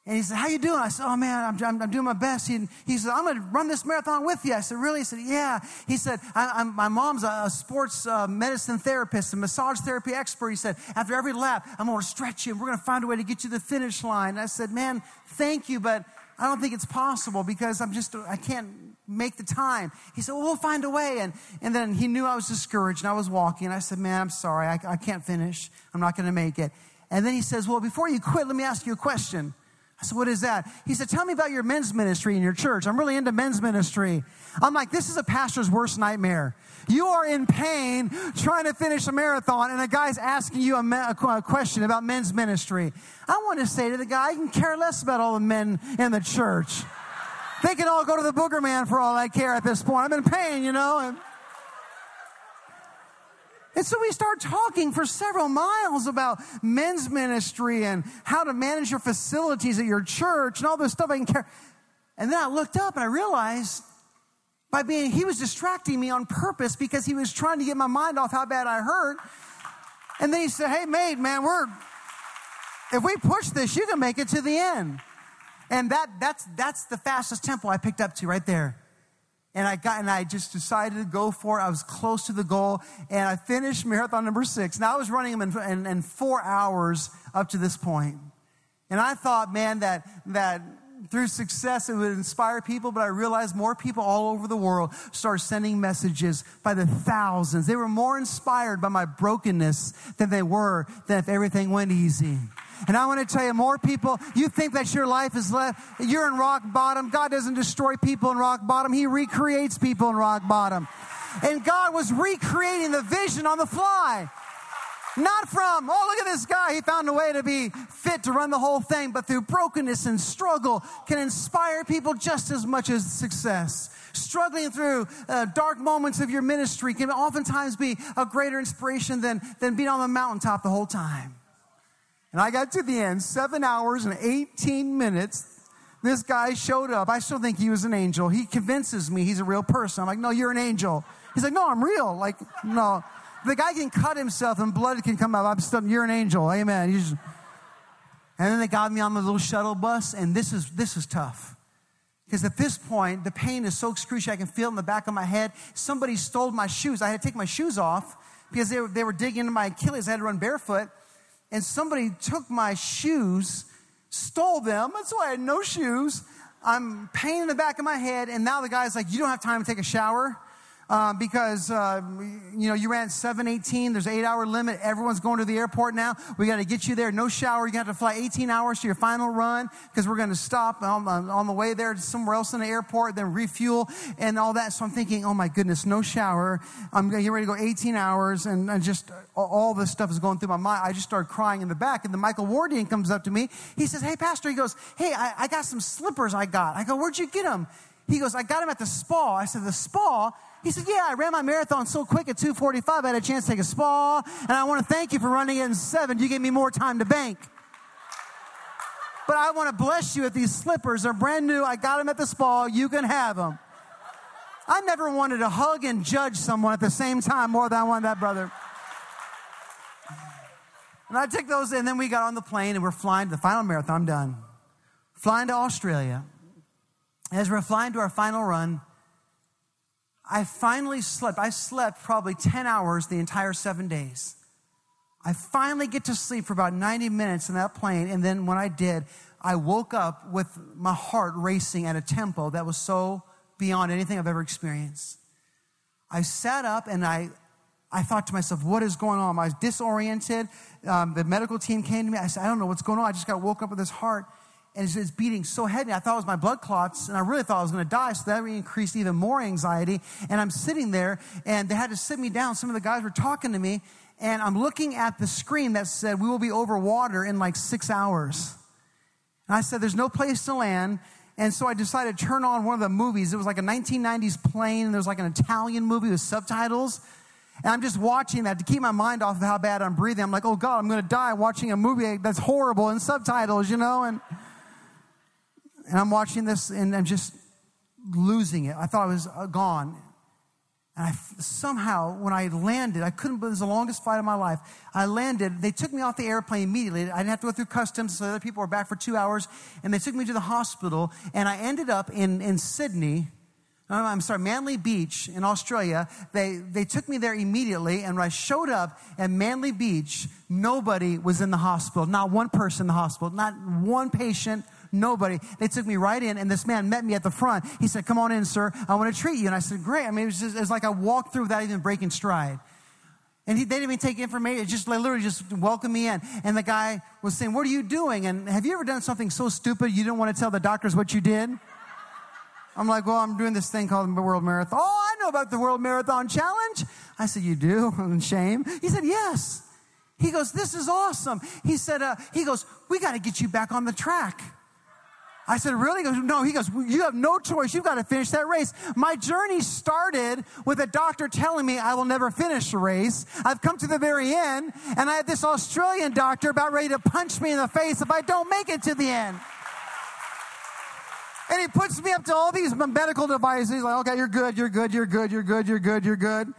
And he said, how you doing? I said, oh man, I'm, I'm, doing my best. He, he said, I'm going to run this marathon with you. I said, really? He said, yeah. He said, my mom's a, a sports uh, medicine therapist, a massage therapy expert. He said, after every lap, I'm going to stretch you. And we're going to find a way to get you to the finish line. And I said, man, thank you, but I don't think it's possible because I'm just, I can't make the time. He said, well, we'll find a way. And, and then he knew I was discouraged and I was walking. I said, man, I'm sorry. I, I can't finish. I'm not going to make it. And then he says, well, before you quit, let me ask you a question. What is that? He said, tell me about your men's ministry in your church. I'm really into men's ministry. I'm like, this is a pastor's worst nightmare. You are in pain trying to finish a marathon, and a guy's asking you a, me- a, question about men's ministry. I want to say to the guy, I can care less about all the men in the church. They can all go to the booger man for all I care at this point. I'm in pain, you know. And, and so we start talking for several miles about men's ministry and how to manage your facilities at your church and all this stuff I can care. And then I looked up and I realized by being, he was distracting me on purpose because he was trying to get my mind off how bad I hurt. And then he said, Hey, mate, man, we're, if we push this, you can make it to the end. And that, that's, that's the fastest tempo I picked up to right there. And I got, and I just decided to go for it. I was close to the goal and I finished marathon number six. Now I was running them in, in, in four hours up to this point. And I thought, man, that, that through success it would inspire people, but I realized more people all over the world started sending messages by the thousands. They were more inspired by my brokenness than they were than if everything went easy. And I want to tell you, more people, you think that your life is left, you're in rock bottom. God doesn't destroy people in rock bottom, He recreates people in rock bottom. And God was recreating the vision on the fly. Not from, oh, look at this guy. He found a way to be fit to run the whole thing, but through brokenness and struggle can inspire people just as much as success. Struggling through uh, dark moments of your ministry can oftentimes be a greater inspiration than, than being on the mountaintop the whole time. And I got to the end, seven hours and 18 minutes. This guy showed up. I still think he was an angel. He convinces me he's a real person. I'm like, no, you're an angel. He's like, no, I'm real. Like, no. The guy can cut himself and blood can come out. I'm still, you're an angel. Amen. And then they got me on the little shuttle bus, and this is this is tough. Because at this point, the pain is so excruciating, I can feel it in the back of my head. Somebody stole my shoes. I had to take my shoes off because they were, they were digging into my Achilles. I had to run barefoot. And somebody took my shoes, stole them. That's why I had no shoes. I'm pain in the back of my head. And now the guy's like, You don't have time to take a shower uh, because uh, you know you ran 718 there's an eight hour limit everyone's going to the airport now. We got to get you there no shower you have to fly 18 hours to your final run because we're going to stop on, on, the way there somewhere else in the airport then refuel and all that. So i'm thinking oh my goodness no shower. I'm getting ready to go 18 hours and, and just all this stuff is going through my mind. I just started crying in the back and then michael wardian comes up to me. He says hey pastor he goes hey I, I got some slippers i got. I go where'd you get them he goes i got them at the spa. I said the spa he said, Yeah, I ran my marathon so quick at 245, I had a chance to take a spa, and I want to thank you for running it in seven. You gave me more time to bank. But I want to bless you with these slippers. They're brand new. I got them at the spa. You can have them. I never wanted to hug and judge someone at the same time more than I wanted that brother. And I took those, and then we got on the plane and we're flying to the final marathon. I'm done. Flying to Australia. As we're flying to our final run, I finally slept. I slept probably 10 hours the entire seven days. I finally get to sleep for about 90 minutes in that plane. And then when I did, I woke up with my heart racing at a tempo that was so beyond anything I've ever experienced. I sat up and I, I thought to myself, what is going on? I was disoriented. Um, the medical team came to me. I said, I don't know what's going on. I just got woke up with this heart and it's, beating so heavy. I thought it was my blood clots, and I really thought I was going to die. So that increased even more anxiety. And I'm sitting there, and they had to sit me down. Some of the guys were talking to me, and I'm looking at the screen that said, We will be over water in like six hours. And I said, There's no place to land. And so I decided to turn on one of the movies. It was like a 1990s plane, and there was like an Italian movie with subtitles. And I'm just watching that to keep my mind off of how bad I'm breathing. I'm like, oh God, I'm going to die watching a movie that's horrible in subtitles, you know? And and I'm watching this and I'm just losing it. I thought I was uh, gone. And I somehow, when I landed, I couldn't believe it was the longest flight of my life. I landed, they took me off the airplane immediately. I didn't have to go through customs, so other people were back for two hours. And they took me to the hospital, and I ended up in, in Sydney. Uh, I'm sorry, Manly Beach in Australia. They, they took me there immediately, and when I showed up at Manly Beach, nobody was in the hospital. Not one person in the hospital, not one patient, Nobody. They took me right in, and this man met me at the front. He said, Come on in, sir. I want to treat you. And I said, Great. I mean, it was, just, it was like I walked through without even breaking stride. And he, they didn't even take information. Just literally just welcomed me in. And the guy was saying, What are you doing? And have you ever done something so stupid you didn't want to tell the doctors what you did? I'm like, Well, I'm doing this thing called the World Marathon. Oh, I know about the World Marathon Challenge. I said, You do? Shame. He said, Yes. He goes, This is awesome. He said, uh, He goes, We got to get you back on the track. I said, really? He goes, no. He goes, you have no choice. You've got to finish that race. My journey started with a doctor telling me I will never finish the race. I've come to the very end, and I had this Australian doctor about ready to punch me in the face if I don't make it to the end. And he puts me up to all these medical devices. He's like, okay, you're good, you're good, you're good, you're good, you're good, you're good.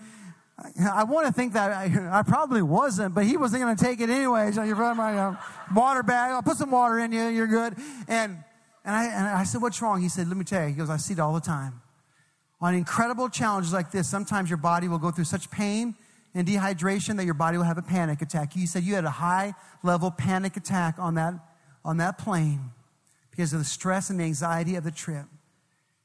I want to think that I, I probably wasn't, but he wasn't going to take it anyways. You're my water bag. I'll put some water in you. You're good. And and I, and I said, What's wrong? He said, Let me tell you. He goes, I see it all the time. On incredible challenges like this, sometimes your body will go through such pain and dehydration that your body will have a panic attack. He said you had a high level panic attack on that, on that plane because of the stress and the anxiety of the trip.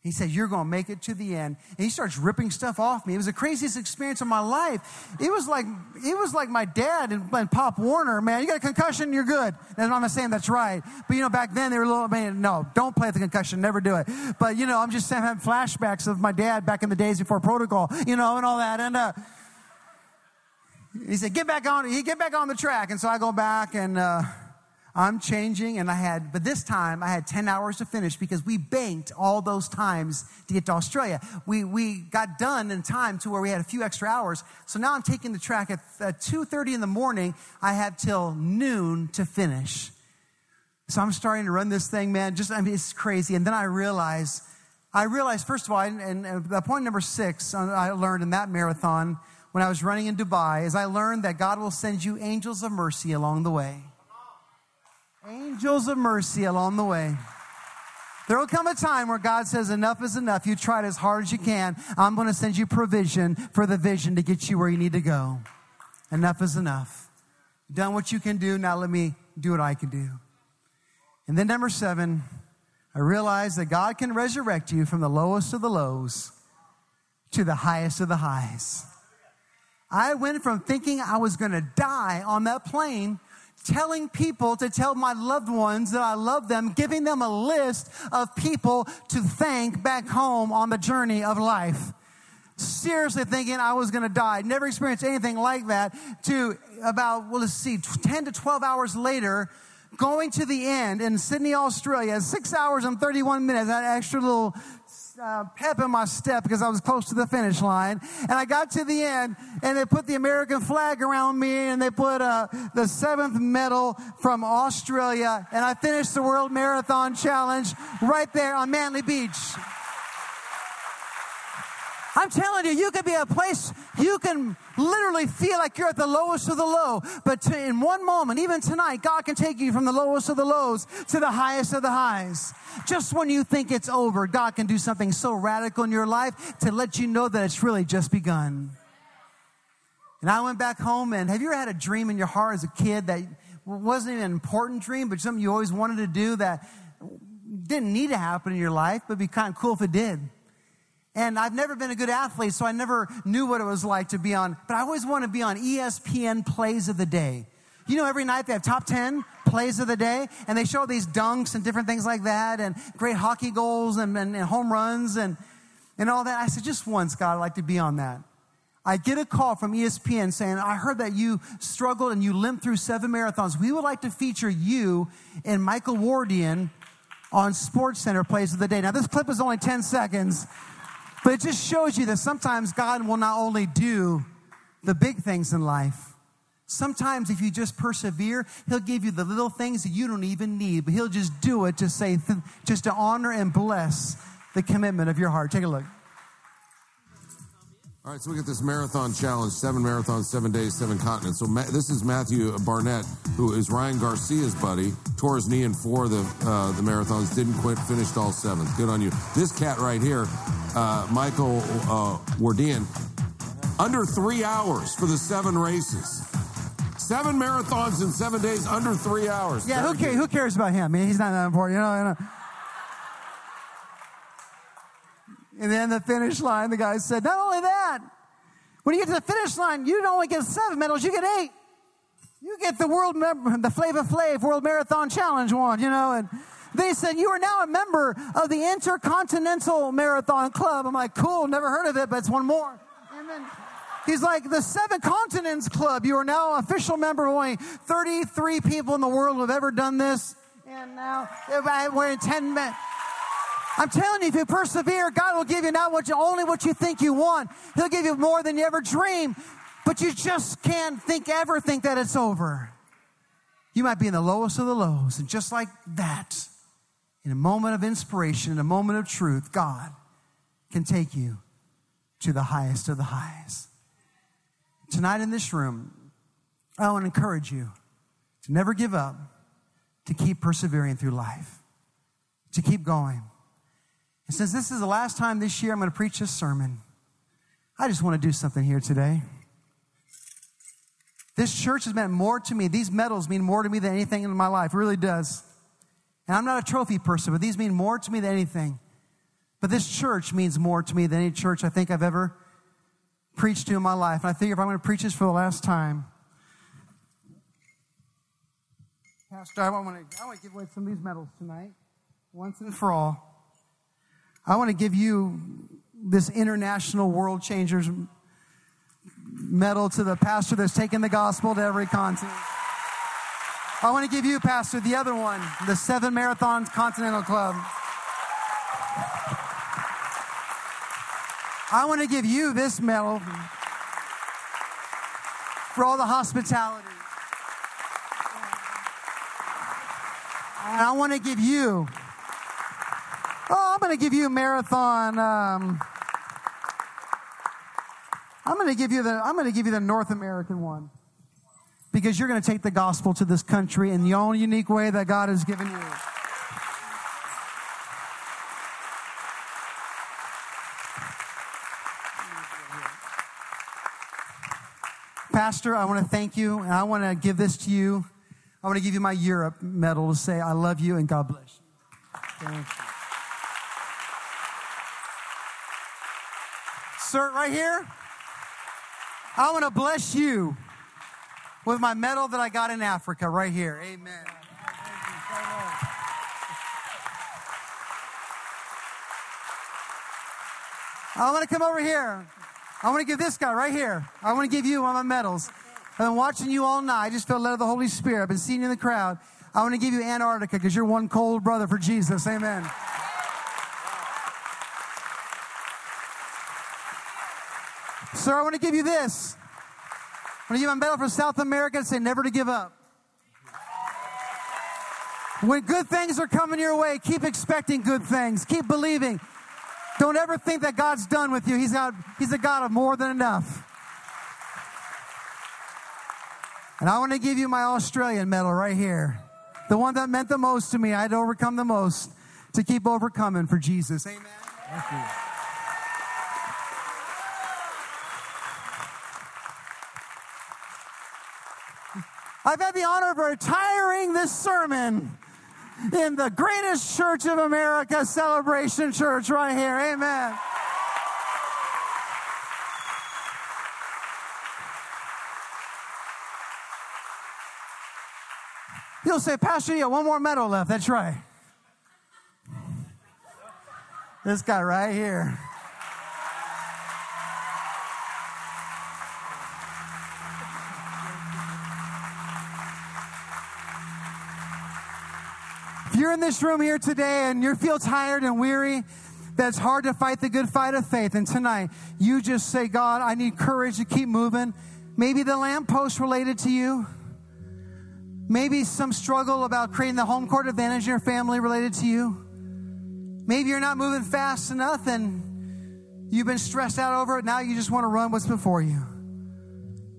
He said, You're going to make it to the end. And he starts ripping stuff off me. It was the craziest experience of my life. It was like, it was like my dad and, and Pop Warner, man. You got a concussion, you're good. And I'm not saying that's right. But, you know, back then they were a little, man, no, don't play with the concussion, never do it. But, you know, I'm just having flashbacks of my dad back in the days before protocol, you know, and all that. And, uh, he said, get back on, he get back on the track. And so I go back and, uh, I'm changing, and I had, but this time I had 10 hours to finish because we banked all those times to get to Australia. We, we got done in time to where we had a few extra hours. So now I'm taking the track at, at 2.30 in the morning. I have till noon to finish. So I'm starting to run this thing, man. Just, I mean, it's crazy. And then I realize, I realized, first of all, and, and point number six uh, I learned in that marathon when I was running in Dubai is I learned that God will send you angels of mercy along the way. Angels of mercy along the way. There will come a time where God says, Enough is enough. You tried as hard as you can. I'm going to send you provision for the vision to get you where you need to go. Enough is enough. Done what you can do. Now let me do what I can do. And then, number seven, I realized that God can resurrect you from the lowest of the lows to the highest of the highs. I went from thinking I was going to die on that plane telling people to tell my loved ones that I love them, giving them a list of people to thank back home on the journey of life. Seriously thinking I was going to die. Never experienced anything like that. To about, well, let's see, 10 to 12 hours later, going to the end in Sydney, Australia, six hours and 31 minutes, that extra little uh, pep in my step because I was close to the finish line. And I got to the end, and they put the American flag around me, and they put uh, the seventh medal from Australia, and I finished the World Marathon Challenge right there on Manly Beach. I'm telling you, you can be a place you can literally feel like you're at the lowest of the low. But to, in one moment, even tonight, God can take you from the lowest of the lows to the highest of the highs. Just when you think it's over, God can do something so radical in your life to let you know that it's really just begun. And I went back home, and have you ever had a dream in your heart as a kid that wasn't even an important dream, but something you always wanted to do that didn't need to happen in your life, but be kind of cool if it did? And I've never been a good athlete, so I never knew what it was like to be on, but I always want to be on ESPN Plays of the Day. You know, every night they have top 10 plays of the day, and they show these dunks and different things like that, and great hockey goals and, and, and home runs and, and all that. I said, just once, God, I'd like to be on that. I get a call from ESPN saying, I heard that you struggled and you limped through seven marathons. We would like to feature you and Michael Wardian on SportsCenter Plays of the Day. Now, this clip is only 10 seconds, but it just shows you that sometimes God will not only do the big things in life, sometimes if you just persevere, He'll give you the little things that you don't even need, but He'll just do it to say, just to honor and bless the commitment of your heart. Take a look. All right, so we get this marathon challenge seven marathons, seven days, seven continents. So Ma- this is Matthew Barnett, who is Ryan Garcia's buddy. Tore his knee in four of the, uh, the marathons, didn't quit, finished all seven. Good on you. This cat right here, uh, Michael uh, Wardian, under three hours for the seven races. Seven marathons in seven days, under three hours. Yeah, who, ca- who cares about him? I mean, he's not that important, you know. You know. And then the finish line, the guy said, not only that, when you get to the finish line, you don't only get seven medals, you get eight. You get the world, mem- the Flavor Flav World Marathon Challenge one, you know, and they said, you are now a member of the Intercontinental Marathon Club. I'm like, cool, never heard of it, but it's one more. And then he's like, the Seven Continents Club. You are now an official member of only 33 people in the world who have ever done this. And now uh, we're in 10 minutes. I'm telling you, if you persevere, God will give you not what you, only what you think you want. He'll give you more than you ever dream. But you just can't think ever think that it's over. You might be in the lowest of the lows, and just like that, in a moment of inspiration, in a moment of truth, God can take you to the highest of the highs. Tonight in this room, I want to encourage you to never give up, to keep persevering through life, to keep going. And since this is the last time this year I'm going to preach this sermon, I just want to do something here today. This church has meant more to me. These medals mean more to me than anything in my life. It really does. And I'm not a trophy person, but these mean more to me than anything. But this church means more to me than any church I think I've ever preached to in my life. And I think if I'm going to preach this for the last time, Pastor, I want to, I want to give away some of these medals tonight, once and for all. I want to give you this International World Changers medal to the pastor that's taken the gospel to every continent. I want to give you, Pastor, the other one, the Seven Marathons Continental Club. I want to give you this medal for all the hospitality. And I want to give you, Oh, I'm going to give you a marathon. Um, I'm going to give you the I'm going to give you the North American one because you're going to take the gospel to this country in the own unique way that God has given you. Pastor, I want to thank you and I want to give this to you. I want to give you my Europe medal to say I love you and God bless you. Right here, I want to bless you with my medal that I got in Africa, right here. Amen. I want to come over here. I want to give this guy right here. I want to give you one of my medals. I've been watching you all night. I just felt led of the Holy Spirit. I've been seeing you in the crowd. I want to give you Antarctica because you're one cold brother for Jesus. Amen. Sir, I want to give you this. I want to give my medal for South America and say never to give up. When good things are coming your way, keep expecting good things. Keep believing. Don't ever think that God's done with you. He's, got, he's a God of more than enough. And I want to give you my Australian medal right here. The one that meant the most to me. I had to overcome the most to keep overcoming for Jesus. Amen. I've had the honor of retiring this sermon in the greatest church of America, Celebration Church, right here. Amen. You'll say, Pastor, you one more medal left. That's right. This guy right here. You're in this room here today and you feel tired and weary, that's hard to fight the good fight of faith. And tonight, you just say, God, I need courage to keep moving. Maybe the lamppost related to you. Maybe some struggle about creating the home court advantage in your family related to you. Maybe you're not moving fast enough and you've been stressed out over it. Now you just want to run what's before you.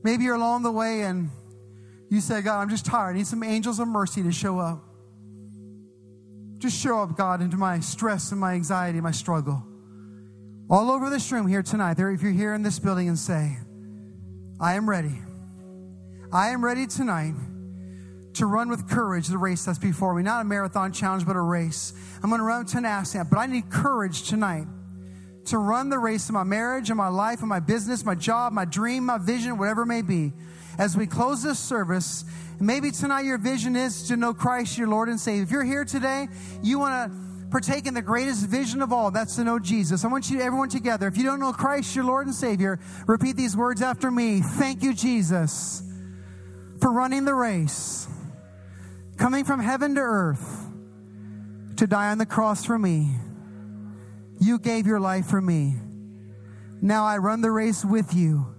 Maybe you're along the way and you say, God, I'm just tired. I need some angels of mercy to show up. Just show up, God, into my stress and my anxiety, my struggle. All over this room here tonight, there, if you're here in this building and say, I am ready. I am ready tonight to run with courage the race that's before me. Not a marathon challenge, but a race. I'm going to run tenacity, but I need courage tonight to run the race of my marriage, and my life, and my business, my job, my dream, my vision, whatever it may be. As we close this service, maybe tonight your vision is to know Christ, your Lord and Savior. If you're here today, you want to partake in the greatest vision of all. That's to know Jesus. I want you, everyone together. If you don't know Christ, your Lord and Savior, repeat these words after me. Thank you, Jesus, for running the race, coming from heaven to earth to die on the cross for me. You gave your life for me. Now I run the race with you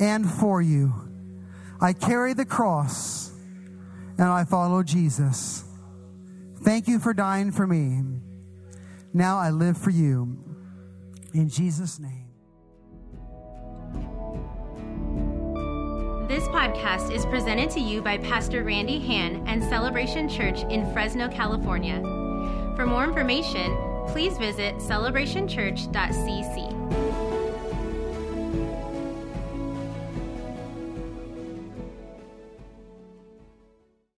and for you. I carry the cross and I follow Jesus. Thank you for dying for me. Now I live for you. In Jesus' name. This podcast is presented to you by Pastor Randy Han and Celebration Church in Fresno, California. For more information, please visit celebrationchurch.cc.